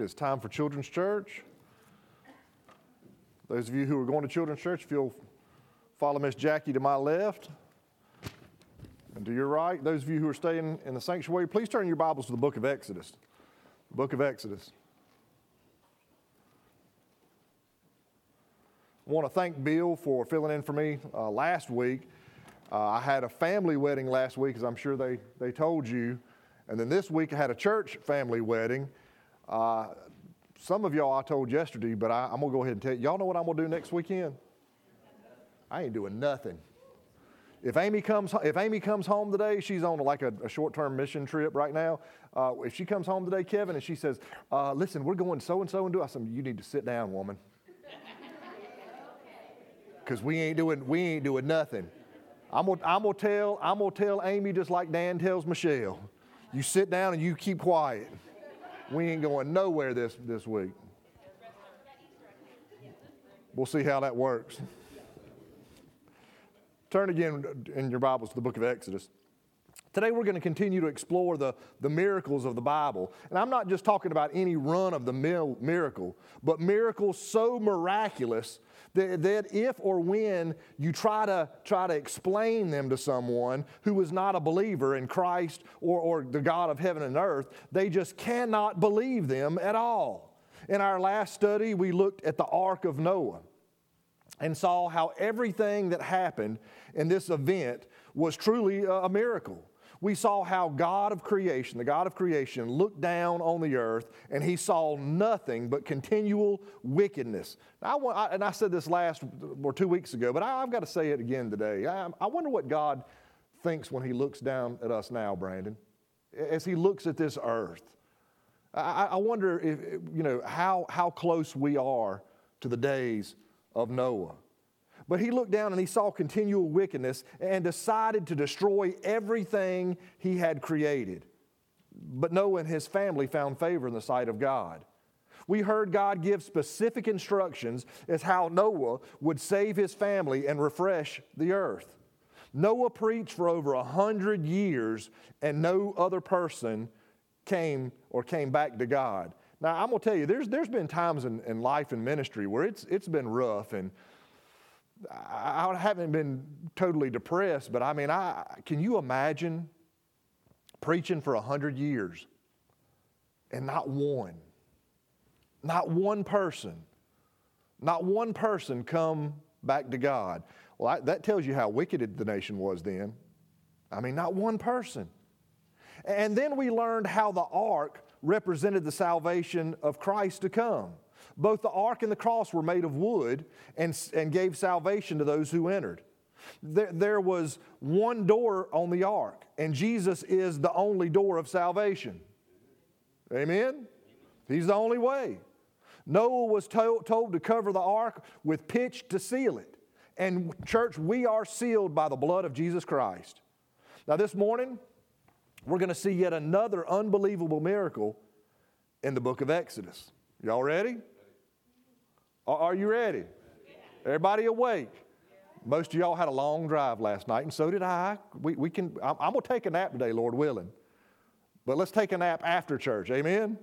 It's time for Children's Church. Those of you who are going to Children's Church, if you'll follow Miss Jackie to my left and to your right. Those of you who are staying in the sanctuary, please turn your Bibles to the book of Exodus. The book of Exodus. I want to thank Bill for filling in for me uh, last week. Uh, I had a family wedding last week, as I'm sure they, they told you. And then this week I had a church family wedding. Uh, some of y'all I told yesterday, but I, am going to go ahead and tell you. Y'all know what I'm going to do next weekend? I ain't doing nothing. If Amy comes, if Amy comes home today, she's on like a, a short-term mission trip right now. Uh, if she comes home today, Kevin, and she says, uh, "Listen, we're going so and so and do," I said, "You need to sit down, woman, because we ain't doing we ain't doing nothing." I'm gonna, I'm gonna tell I'm gonna tell Amy just like Dan tells Michelle. You sit down and you keep quiet. We ain't going nowhere this, this week. We'll see how that works. Turn again in your Bibles to the book of Exodus. Today we're going to continue to explore the, the miracles of the Bible. And I'm not just talking about any run of the mill miracle, but miracles so miraculous that, that if or when you try to, try to explain them to someone who is not a believer in Christ or, or the God of heaven and earth, they just cannot believe them at all. In our last study, we looked at the Ark of Noah and saw how everything that happened in this event was truly a miracle we saw how God of creation, the God of creation, looked down on the earth and he saw nothing but continual wickedness. I, and I said this last or two weeks ago, but I, have got to say it again today. I, I wonder what God thinks when he looks down at us now, Brandon, as he looks at this earth. I, I wonder if, you know, how, how close we are to the days of Noah. But he looked down and he saw continual wickedness and decided to destroy everything he had created. But Noah and his family found favor in the sight of God. We heard God give specific instructions as how Noah would save his family and refresh the earth. Noah preached for over a hundred years, and no other person came or came back to God. Now, I'm going to tell you, there's, there's been times in, in life and ministry where it's, it's been rough, and I haven't been totally depressed, but I mean, I, can you imagine preaching for a hundred years and not one, not one person, not one person come back to God? Well, I, that tells you how wicked the nation was then. I mean, not one person. And then we learned how the ark represented the salvation of Christ to come. Both the ark and the cross were made of wood and, and gave salvation to those who entered. There, there was one door on the ark, and Jesus is the only door of salvation. Amen? He's the only way. Noah was told, told to cover the ark with pitch to seal it. And, church, we are sealed by the blood of Jesus Christ. Now, this morning, we're going to see yet another unbelievable miracle in the book of Exodus. Y'all ready? Are you ready? Everybody awake? Most of y'all had a long drive last night, and so did I. We, we can, I'm, I'm going to take a nap today, Lord willing. But let's take a nap after church. Amen?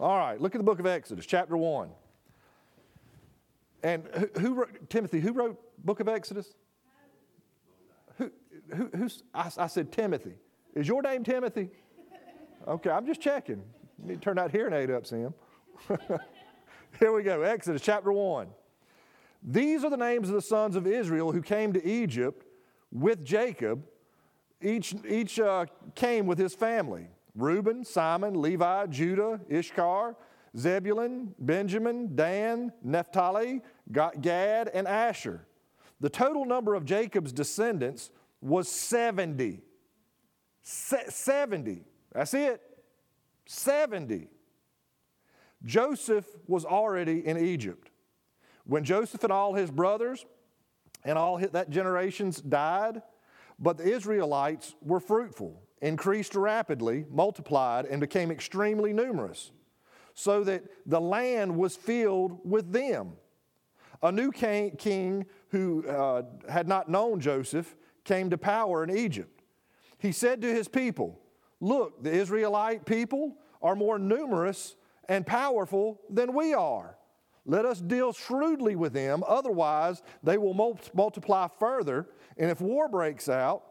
All right, look at the book of Exodus, chapter 1. And who, who wrote, Timothy, who wrote book of Exodus? Who, who, who's, I, I said Timothy. Is your name Timothy? Okay, I'm just checking. You need to turn that hearing aid up, Sam. Here we go Exodus chapter 1. These are the names of the sons of Israel who came to Egypt with Jacob. Each, each uh, came with his family Reuben, Simeon, Levi, Judah, Issachar, Zebulun, Benjamin, Dan, Naphtali, Gad, and Asher. The total number of Jacob's descendants was 70. Se- 70. That's it. 70. Joseph was already in Egypt. When Joseph and all his brothers and all that generations died, but the Israelites were fruitful, increased rapidly, multiplied, and became extremely numerous, so that the land was filled with them. A new king who uh, had not known Joseph came to power in Egypt. He said to his people, Look, the Israelite people are more numerous and powerful than we are. Let us deal shrewdly with them, otherwise, they will multiply further. And if war breaks out,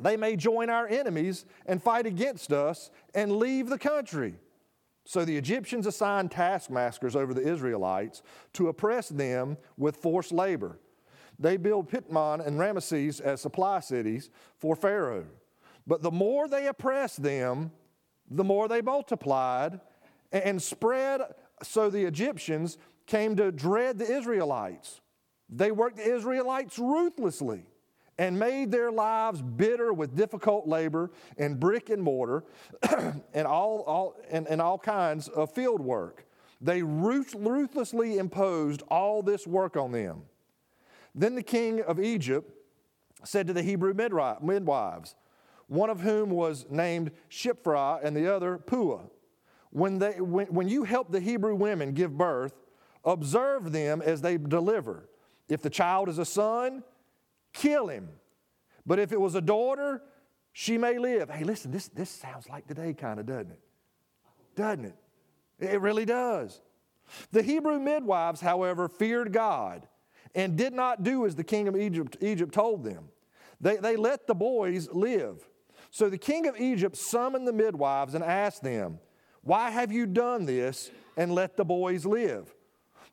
they may join our enemies and fight against us and leave the country. So the Egyptians assigned taskmasters over the Israelites to oppress them with forced labor. They built Pithom and Ramesses as supply cities for Pharaoh. But the more they oppressed them, the more they multiplied and spread. So the Egyptians came to dread the Israelites. They worked the Israelites ruthlessly and made their lives bitter with difficult labor and brick and mortar and, all, all, and, and all kinds of field work. They ruthlessly imposed all this work on them. Then the king of Egypt said to the Hebrew midwives, one of whom was named Shiphrah and the other Puah, when, they, when, when you help the Hebrew women give birth, observe them as they deliver. If the child is a son, kill him. But if it was a daughter, she may live. Hey, listen, this, this sounds like today, kind of, doesn't it? Doesn't it? It really does. The Hebrew midwives, however, feared God and did not do as the king of Egypt, Egypt told them. They, they let the boys live. So the king of Egypt summoned the midwives and asked them, Why have you done this and let the boys live?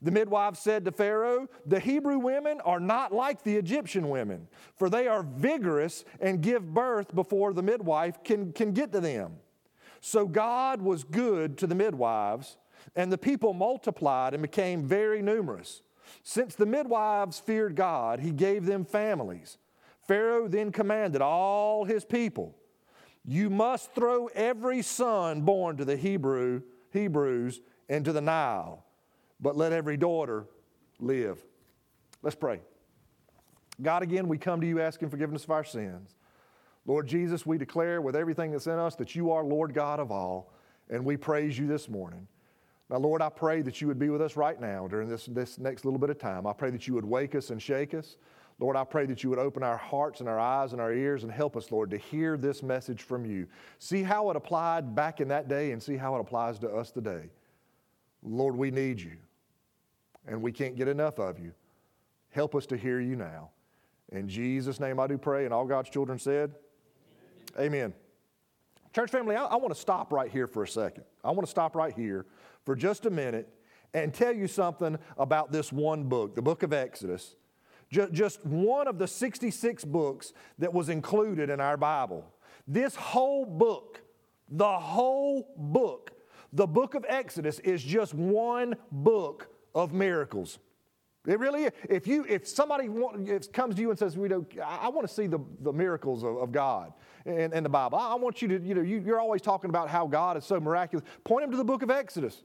The midwife said to Pharaoh, The Hebrew women are not like the Egyptian women, for they are vigorous and give birth before the midwife can, can get to them. So God was good to the midwives, and the people multiplied and became very numerous. Since the midwives feared God, he gave them families. Pharaoh then commanded all his people, You must throw every son born to the Hebrew, Hebrews into the Nile but let every daughter live. Let's pray. God, again, we come to you asking forgiveness of our sins. Lord Jesus, we declare with everything that's in us that you are Lord God of all, and we praise you this morning. Now, Lord, I pray that you would be with us right now during this, this next little bit of time. I pray that you would wake us and shake us. Lord, I pray that you would open our hearts and our eyes and our ears and help us, Lord, to hear this message from you. See how it applied back in that day and see how it applies to us today. Lord, we need you and we can't get enough of you. Help us to hear you now. In Jesus' name I do pray, and all God's children said, Amen. Amen. Church family, I, I want to stop right here for a second. I want to stop right here for just a minute and tell you something about this one book, the book of Exodus. Just, one of the 66 books that was included in our Bible. This whole book, the whole book, the book of Exodus is just one book of miracles. It really is. If, you, if somebody want, if comes to you and says, you know, I, want to see the, the miracles of, of God in, the Bible, I, I, want you to, you know, you, you're always talking about how God is so miraculous. Point them to the book of Exodus.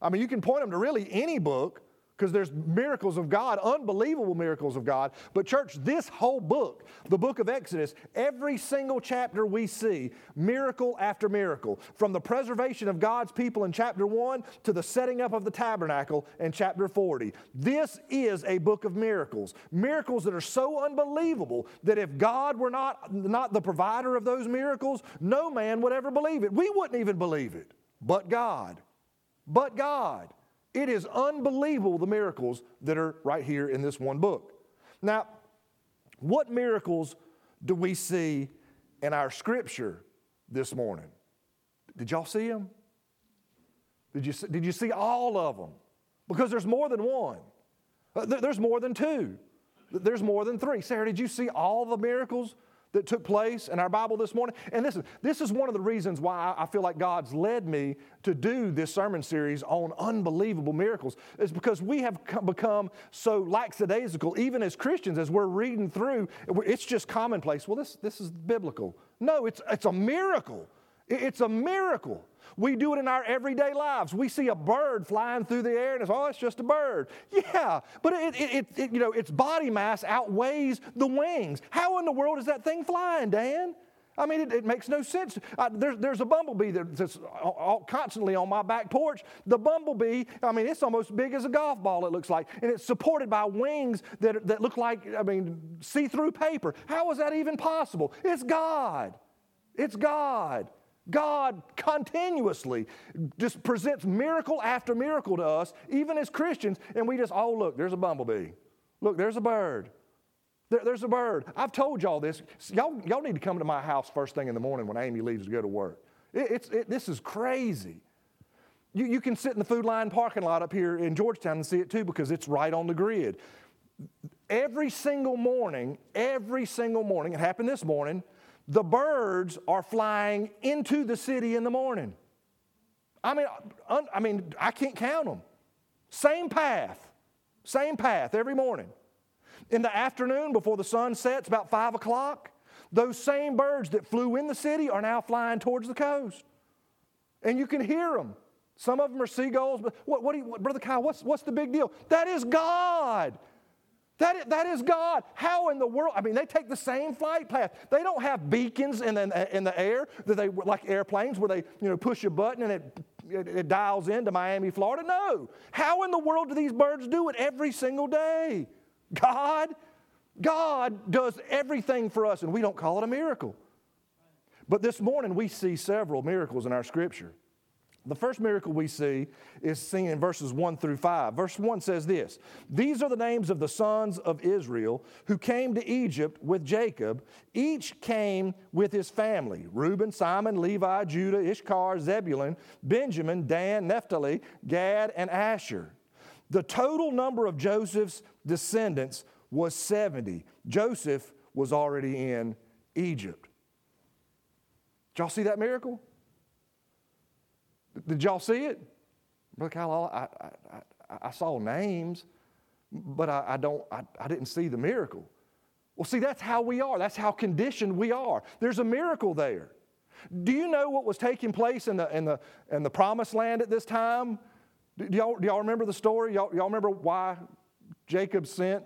I mean, you can point them to really any book because there's miracles of God, unbelievable miracles of God. But, church, this whole book, the book of Exodus, every single chapter we see, miracle after miracle, from the preservation of God's people in chapter 1 to the setting up of the tabernacle in chapter 40. This is a book of miracles. Miracles that are so unbelievable that if God were not, not the provider of those miracles, no man would ever believe it. We wouldn't even believe it. But God. But God. It is unbelievable the miracles that are right here in this one book. Now, what miracles do we see in our scripture this morning? Did y'all see them? Did you, did you see all of them? Because there's more than one. Uh, there's more than two. There's more than three. Sarah, did you see all the miracles that took place in our Bible this morning. And listen, this is one of the reasons why I feel like God's led me to do this sermon series on unbelievable miracles, is because we have become so lackadaisical, even as Christians, as we're reading through, it's just commonplace. Well, this, this is biblical. No, it's, it's a miracle. It's a miracle. We do it in our everyday lives. We see a bird flying through the air and it's, oh, it's just a bird. Yeah, but it, it, it, you know, its body mass outweighs the wings. How in the world is that thing flying, Dan? I mean, it, it makes no sense. Uh, there, there's a bumblebee that's all, constantly on my back porch. The bumblebee, I mean, it's almost big as a golf ball, it looks like. And it's supported by wings that, that look like, I mean, see through paper. How is that even possible? It's God. It's God. God continuously just presents miracle after miracle to us, even as Christians, and we just, oh, look, there's a bumblebee. Look, there's a bird. There, there's a bird. I've told y'all this. Y'all, y'all need to come to my house first thing in the morning when Amy leaves to go to work. It, it's, it, this is crazy. You, you can sit in the Food Lion parking lot up here in Georgetown and see it too because it's right on the grid. Every single morning, every single morning, it happened this morning, the birds are flying into the city in the morning. I mean, un, I mean, I can't count them. Same path, same path every morning. In the afternoon, before the sun sets, about five o'clock, those same birds that flew in the city are now flying towards the coast. And you can hear them. Some of them are seagulls, but what, what do you, Brother Kyle, what's, what's the big deal? That is God. That is, that is God. How in the world? I mean, they take the same flight path. They don't have beacons in the, in the air that they like airplanes where they you know push a button and it, it, it dials into Miami, Florida. No. How in the world do these birds do it every single day? God, God does everything for us, and we don't call it a miracle. But this morning we see several miracles in our scripture. The first miracle we see is seen in verses 1 through 5. Verse 1 says this These are the names of the sons of Israel who came to Egypt with Jacob. Each came with his family Reuben, Simeon, Levi, Judah, Issachar, Zebulun, Benjamin, Dan, Naphtali, Gad, and Asher. The total number of Joseph's descendants was 70. Joseph was already in Egypt. Did y'all see that miracle? Did y'all see it? Brother Kyle, I, I, I, I saw names, but I, I don't, I, I didn't see the miracle. Well, see, that's how we are. That's how conditioned we are. There's a miracle there. Do you know what was taking place in the, in the, in the promised land at this time? Do y'all, do y'all remember the story? Y'all, y'all remember why Jacob sent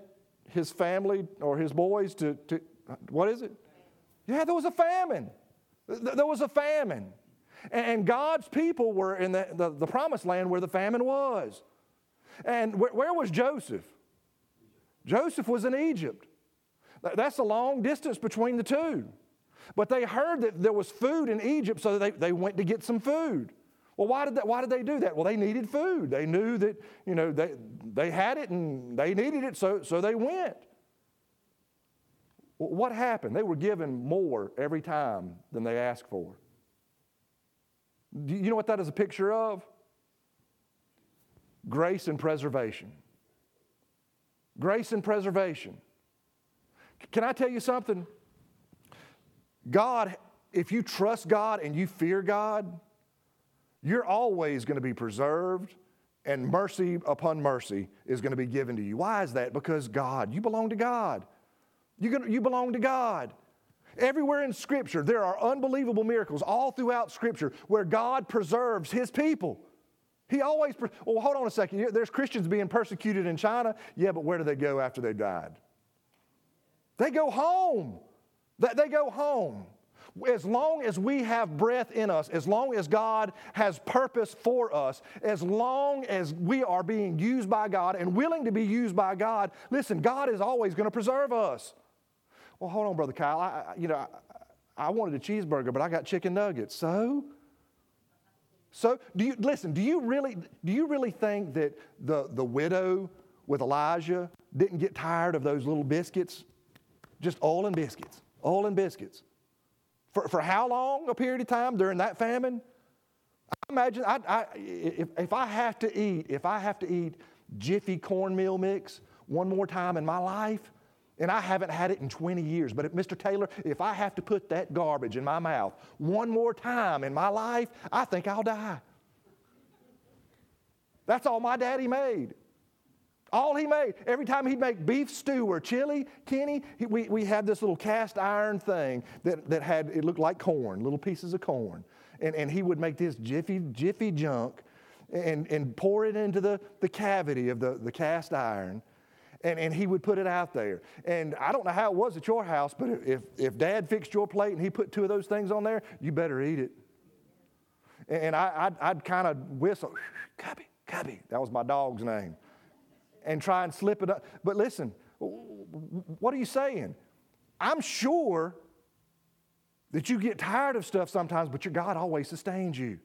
his family or his boys to, to what is it? Yeah, there was a famine. There was a famine. And God's people were in the, the, the promised land where the famine was. And where, where was Joseph? Joseph was in Egypt. That's a long distance between the two. But they heard that there was food in Egypt, so they, they went to get some food. Well, why did, that, why did they do that? Well, they needed food. They knew that, you know, they, they had it and they needed it, so, so they went. Well, what happened? They were given more every time than they asked for. Do you know what that is a picture of? Grace and preservation. Grace and preservation. Can I tell you something? God, if you trust God and you fear God, you're always going to be preserved and mercy upon mercy is going to be given to you. Why is that? Because God, you belong to God. You, you belong to God. Everywhere in Scripture, there are unbelievable miracles all throughout Scripture where God preserves His people. He always, well, hold on a second. There's Christians being persecuted in China. Yeah, but where do they go after they died? They go home. They go home. As long as we have breath in us, as long as God has purpose for us, as long as we are being used by God and willing to be used by God, listen, God is always going to preserve us. Well, hold on, Brother Kyle. I, you know, I, I wanted a cheeseburger, but I got chicken nuggets. So? So, do you listen? Do you really do you really think that the, the widow with Elijah didn't get tired of those little biscuits? Just oil and biscuits, oil and biscuits. For, for how long a period of time during that famine? I imagine I, I, if, if I have to eat, if I have to eat Jiffy cornmeal mix one more time in my life, and I haven't had it in 20 years. But Mr. Taylor, if I have to put that garbage in my mouth one more time in my life, I think I'll die. That's all my daddy made. All he made. Every time he'd make beef stew or chili, Kenny, he, we, we had this little cast iron thing that, that had, it looked like corn, little pieces of corn. And, and he would make this jiffy, jiffy junk and, and pour it into the, the cavity of the, the cast iron and, and he would put it out there. And I don't know how it was at your house, but if, if dad fixed your plate and he put two of those things on there, you better eat it. And I, I'd, I'd kind of whistle, Cubby, Cubby, that was my dog's name, and try and slip it up. But listen, what are you saying? I'm sure that you get tired of stuff sometimes, but your God always sustains you.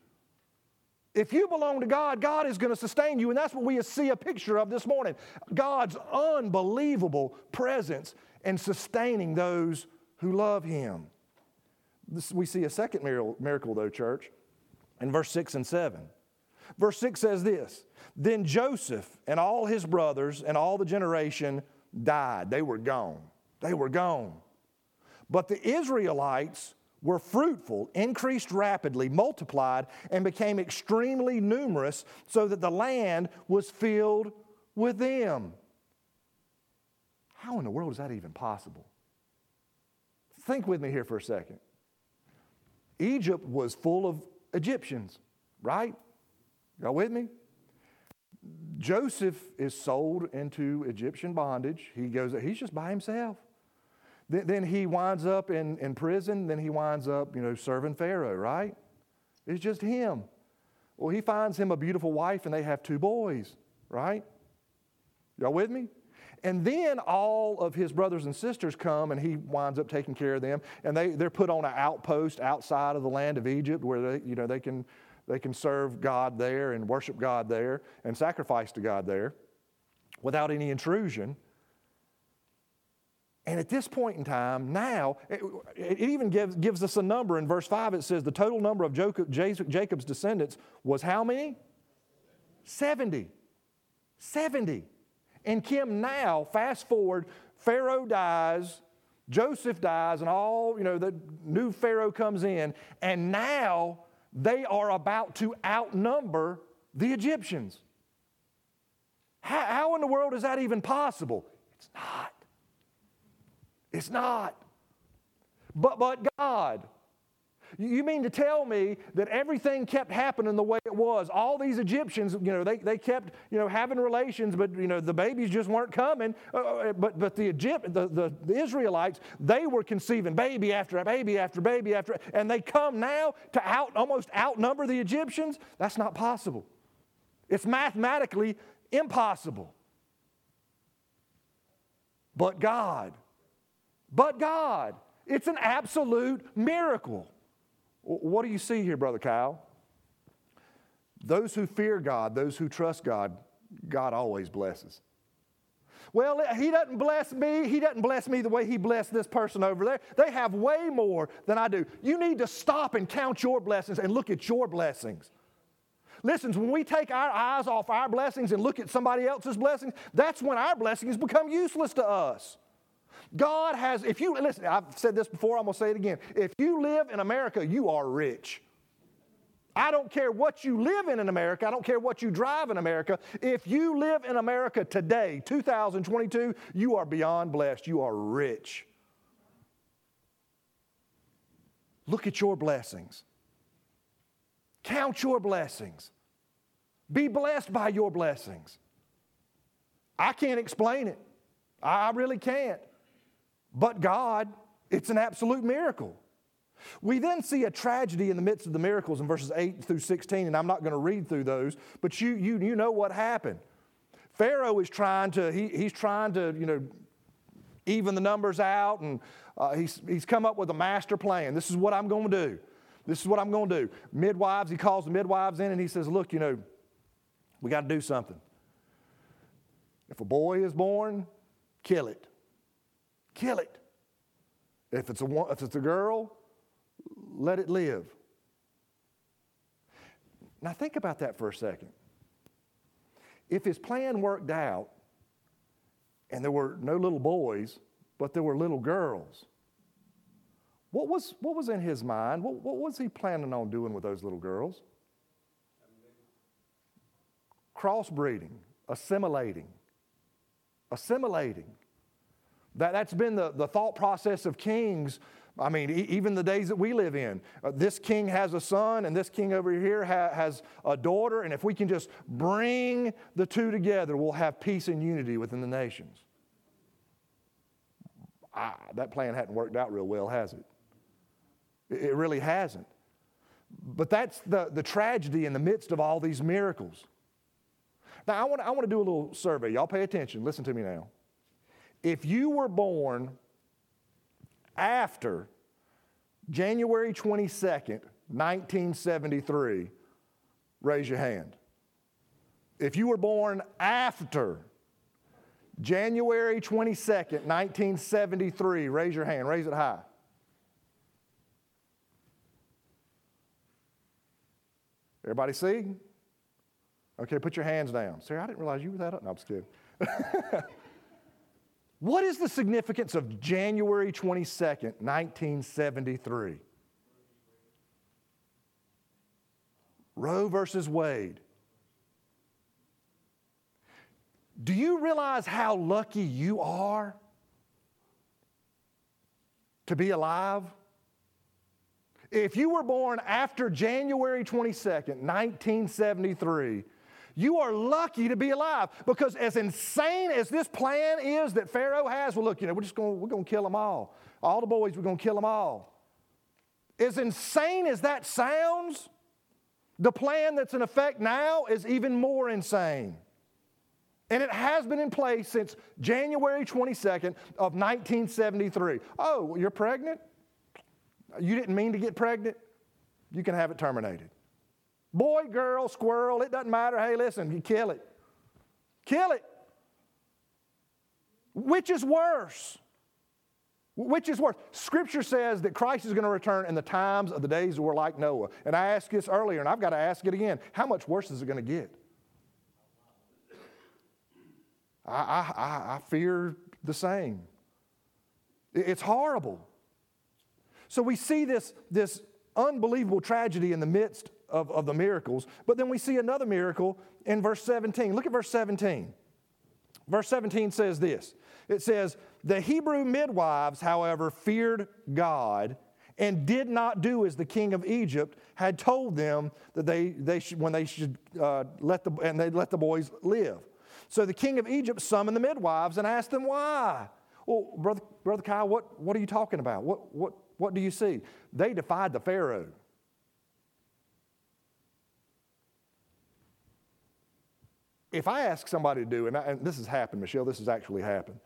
If you belong to God, God is going to sustain you. And that's what we see a picture of this morning God's unbelievable presence and sustaining those who love Him. This, we see a second miracle, though, church, in verse 6 and 7. Verse 6 says this Then Joseph and all his brothers and all the generation died. They were gone. They were gone. But the Israelites were fruitful, increased rapidly, multiplied, and became extremely numerous, so that the land was filled with them. How in the world is that even possible? Think with me here for a second. Egypt was full of Egyptians, right? Y'all with me? Joseph is sold into Egyptian bondage. He goes, he's just by himself. Then, then he winds up in, in prison. Then he winds up, you know, serving Pharaoh, right? It's just him. Well, he finds him a beautiful wife and they have two boys, right? Y'all with me? And then all of his brothers and sisters come and he winds up taking care of them. And they, they're put on an outpost outside of the land of Egypt where they, you know, they, can, they can serve God there and worship God there and sacrifice to God there without any intrusion. And at this point in time, now, it, it, even gives, gives us a number. In verse 5, it says the total number of Jacob, Jacob's descendants was how many? 70. 70. And Kim, now, fast forward, Pharaoh dies, Joseph dies, and all, you know, the new Pharaoh comes in, and now they are about to outnumber the Egyptians. How, how in the world is that even possible? It's not. It's not. But, but God. You mean to tell me that everything kept happening the way it was? All these Egyptians, you know, they, they kept, you know, having relations, but, you know, the babies just weren't coming. Uh, uh but, but the, Egypt, the, the, the Israelites, they were conceiving baby after baby after baby after, and they come now to out, almost outnumber the Egyptians? That's not possible. It's mathematically impossible. But God, but God. It's an absolute miracle. What do you see here, Brother Kyle? Those who fear God, those who trust God, God always blesses. Well, eh, he doesn't bless me. He doesn't bless me the way he blessed this person over there. They have way more than I do. You need to stop and count your blessings and look at your blessings. Listen, when we take our eyes off our blessings and look at somebody else's blessings, that's when our blessings become useless to us. God has, if you, listen, I've said this before, I'm going to say it again. If you live in America, you are rich. I don't care what you live in in America. I don't care what you drive in America. If you live in America today, 2022, you are beyond blessed. You are rich. Look at your blessings. Count your blessings. Be blessed by your blessings. I can't explain it. I really can't but God, it's an absolute miracle. We then see a tragedy in the midst of the miracles in verses 8 through 16, and I'm not going to read through those, but you, you, you know what happened. Pharaoh is trying to, he, he's trying to, you know, even the numbers out, and uh, he's, he's come up with a master plan. This is what I'm going to do. This is what I'm going to do. Midwives, he calls the midwives in and he says, Look, you know, we got to do something. If a boy is born, kill it kill it. If it's a, if it's a girl, let it live. Now, think about that for a second. If his plan worked out and there were no little boys, but there were little girls, what was, what was in his mind? What, what was he planning on doing with those little girls? Crossbreeding, assimilating, assimilating. That, that's been the, the thought process of kings. I mean, e- even the days that we live in. Uh, this king has a son, and this king over here ha- has a daughter. And if we can just bring the two together, we'll have peace and unity within the nations. I, that plan hadn't worked out real well, has it? It, it really hasn't. But that's the, the tragedy in the midst of all these miracles. Now, I want, I want to do a little survey. Y'all pay attention. Listen to me now if you were born after January 22nd, 1973, raise your hand. If you were born after January 22nd, 1973, raise your hand, raise it high. Everybody see? Okay, put your hands down. Sarah, I didn't realize you were that up. No, I'm just kidding. what is the significance of January 22nd, 1973? Roe versus Wade. Do you realize how lucky you are to be alive? If you were born after January 22nd, 1973, you are lucky to be alive because as insane as this plan is that Pharaoh has, well, look, you know, we're just going we're going to kill them all. All the boys, we're going to kill them all. As insane as that sounds, the plan that's in effect now is even more insane. And it has been in place since January 22nd of 1973. Oh, you're pregnant? You didn't mean to get pregnant? You can have it terminated. Boy, girl, squirrel, it doesn't matter. Hey, listen, you kill it. Kill it. Which is worse? Which is worse? Scripture says that Christ is going to return in the times of the days were like Noah. And I asked this earlier, and I've got to ask it again. How much worse is it going to get? I, I, I fear the same. It's horrible. So we see this, this unbelievable tragedy in the midst of, of the miracles, but then we see another miracle in verse 17. Look at verse 17. Verse 17 says this it says, The Hebrew midwives, however, feared God and did not do as the king of Egypt had told them that they, they should, when they should uh, let the, and they let the boys live. So the king of Egypt summoned the midwives and asked them why. Well, brother, brother Kyle, what, what are you talking about? What, what, what do you see? They defied the Pharaoh. If I ask somebody to do, and, I, and this has happened, Michelle, this has actually happened.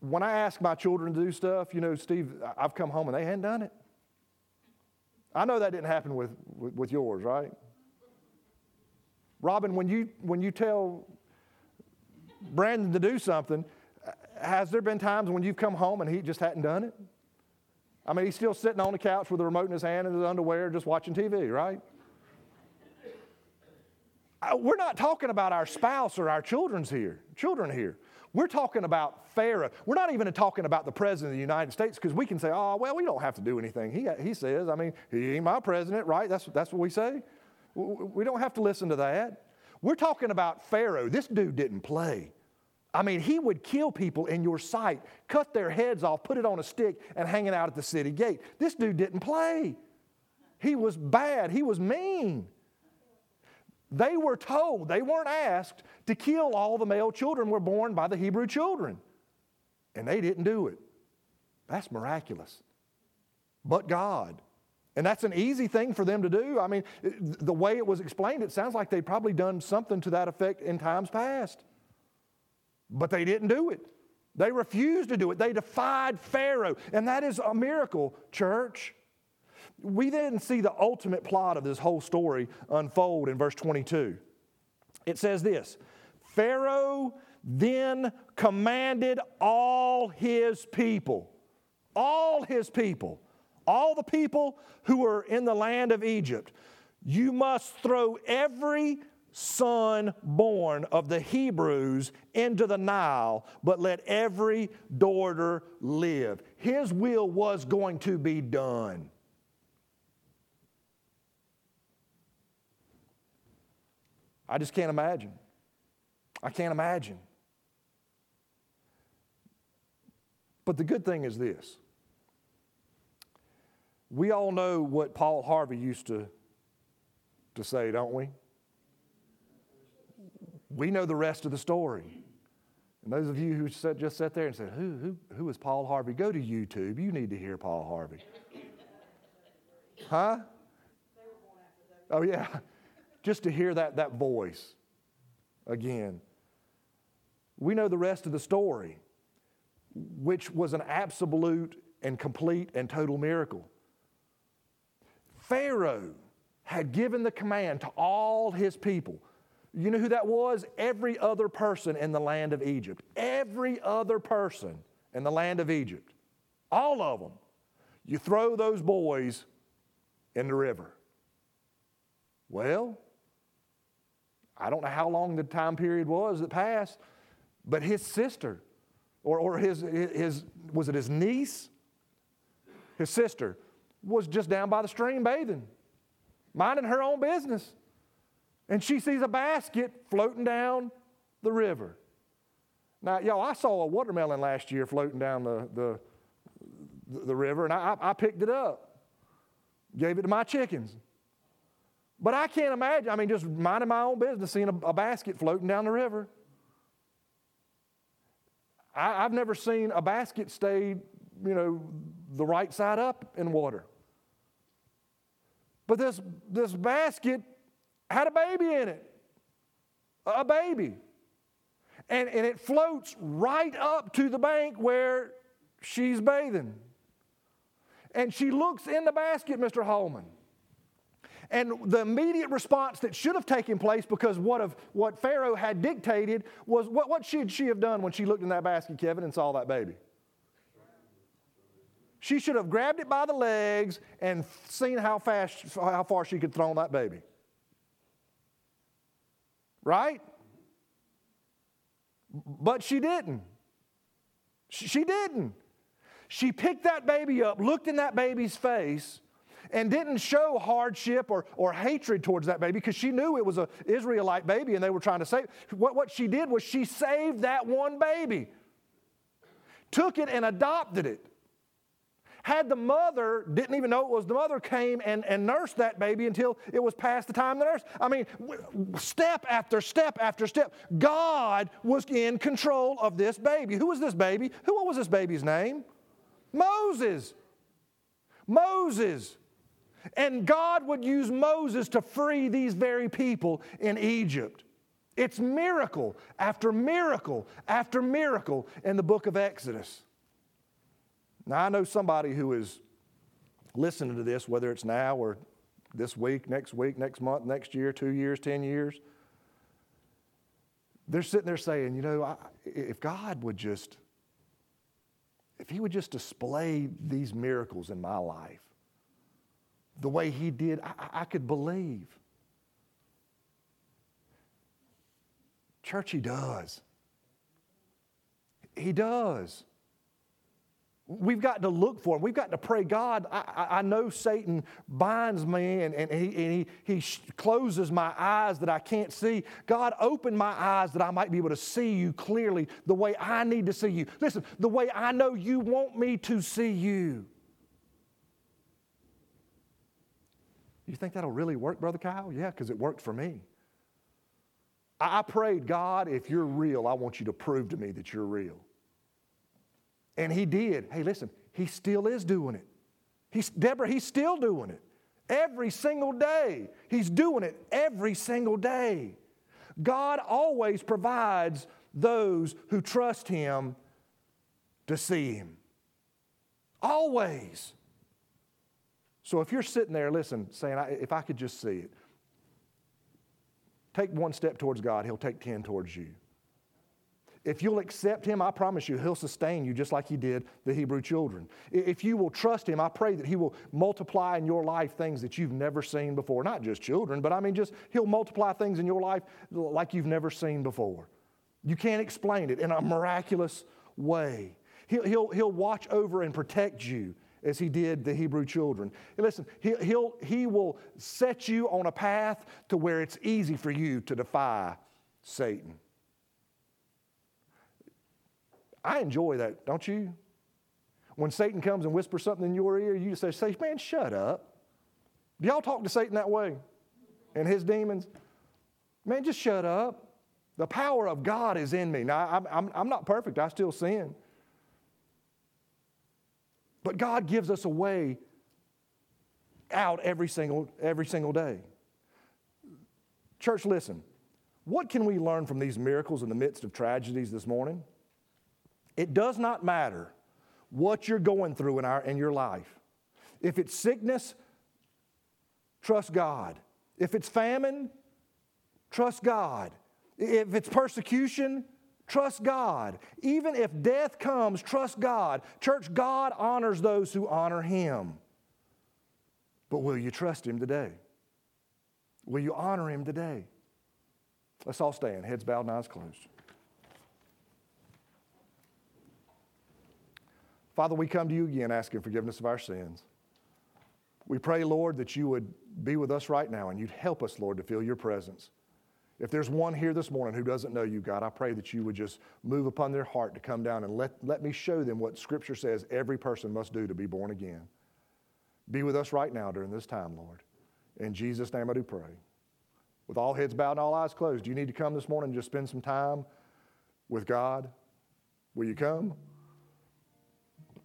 When I ask my children to do stuff, you know, Steve, I've come home and they hadn't done it. I know that didn't happen with, with, with yours, right? Robin, when you, when you tell Brandon to do something, has there been times when you've come home and he just hadn't done it? I mean, he's still sitting on the couch with the remote in his hand and his underwear just watching TV, right? We're not talking about our spouse or our children's here, children here. We're talking about Pharaoh. We're not even talking about the president of the United States because we can say, oh, well, we don't have to do anything. He, he says, I mean, he ain't my president, right? That's, that's what we say. We don't have to listen to that. We're talking about Pharaoh. This dude didn't play. I mean, he would kill people in your sight, cut their heads off, put it on a stick, and hang it out at the city gate. This dude didn't play. He was bad. He was mean. They were told, they weren't asked, to kill all the male children were born by the Hebrew children. And they didn't do it. That's miraculous. But God. And that's an easy thing for them to do. I mean, the way it was explained, it sounds like they'd probably done something to that effect in times past. But they didn't do it. They refused to do it. They defied Pharaoh. And that is a miracle, church. We then see the ultimate plot of this whole story unfold in verse 22. It says this Pharaoh then commanded all his people, all his people, all the people who were in the land of Egypt, you must throw every son born of the Hebrews into the Nile, but let every daughter live. His will was going to be done. I just can't imagine. I can't imagine. But the good thing is this we all know what Paul Harvey used to, to say, don't we? We know the rest of the story. And those of you who sat, just sat there and said, who, who, who is Paul Harvey? Go to YouTube. You need to hear Paul Harvey. Huh? Oh, yeah. Just to hear that, that voice again. We know the rest of the story, which was an absolute and complete and total miracle. Pharaoh had given the command to all his people. You know who that was? Every other person in the land of Egypt. Every other person in the land of Egypt. All of them. You throw those boys in the river. Well, I don't know how long the time period was that passed, but his sister, or, or his, his, was it his niece? His sister was just down by the stream bathing, minding her own business. And she sees a basket floating down the river. Now, y'all, I saw a watermelon last year floating down the, the, the river, and I, I picked it up, gave it to my chickens. But I can't imagine, I mean, just minding my own business, seeing a, a basket floating down the river. I, have never seen a basket stay, you know, the right side up in water. But this, this basket had a baby in it, a baby. And, and it floats right up to the bank where she's bathing. And she looks in the basket, Mr. Holman. And the immediate response that should have taken place because what, of, what Pharaoh had dictated was what, what should she have done when she looked in that basket, Kevin, and saw that baby? She should have grabbed it by the legs and seen how fast, how far she could throw that baby. Right? But she didn't. She didn't. She picked that baby up, looked in that baby's face, and didn't show hardship or, or hatred towards that baby because she knew it was an Israelite baby and they were trying to save. What, what she did was she saved that one baby, took it and adopted it. Had the mother, didn't even know it was the mother, came and, and nursed that baby until it was past the time to nurse. I mean, step after step after step, God was in control of this baby. Who was this baby? Who what was this baby's name? Moses. Moses. And God would use Moses to free these very people in Egypt. It's miracle after miracle after miracle in the book of Exodus. Now, I know somebody who is listening to this, whether it's now or this week, next week, next month, next year, two years, 10 years. They're sitting there saying, you know, I, if God would just, if He would just display these miracles in my life, the way He did, I, I could believe. Church, He does. He does. We've got to look for him. We've got to pray, God, I, I know Satan binds me and, and, he, and he, he closes my eyes that I can't see. God, open my eyes that I might be able to see you clearly the way I need to see you. Listen, the way I know you want me to see you. You think that'll really work, Brother Kyle? Yeah, because it worked for me. I prayed, God, if you're real, I want you to prove to me that you're real. And he did. Hey, listen, he still is doing it. He's, Deborah, he's still doing it every single day. He's doing it every single day. God always provides those who trust him to see him. Always. So if you're sitting there, listen, saying, if I could just see it, take one step towards God, He'll take 10 towards you. If you'll accept Him, I promise you, He'll sustain you just like He did the Hebrew children. If you will trust Him, I pray that He will multiply in your life things that you've never seen before. Not just children, but I mean, just He'll multiply things in your life like you've never seen before. You can't explain it in a miraculous way. He'll, he'll, he'll watch over and protect you as he did the Hebrew children. And listen, he, he'll, he will set you on a path to where it's easy for you to defy Satan. I enjoy that, don't you? When Satan comes and whispers something in your ear, you say, say man, shut up. Do y'all talk to Satan that way and his demons? Man, just shut up. The power of God is in me. Now, I'm, I'm, I'm not perfect, I still sin. But God gives us a way out every single, every single day. Church, listen. What can we learn from these miracles in the midst of tragedies this morning? It does not matter what you're going through in, our, in your life. If it's sickness, trust God. If it's famine, trust God. If it's persecution, trust God. Even if death comes, trust God. Church, God honors those who honor Him. But will you trust Him today? Will you honor Him today? Let's all stand, heads bowed and eyes closed. Father, we come to you again asking forgiveness of our sins. We pray, Lord, that you would be with us right now and you'd help us, Lord, to feel your presence. If there's one here this morning who doesn't know you, God, I pray that you would just move upon their heart to come down and let, let me show them what Scripture says every person must do to be born again. Be with us right now during this time, Lord. In Jesus' name I do pray. With all heads bowed and all eyes closed, do you need to come this morning and just spend some time with God? Will you come?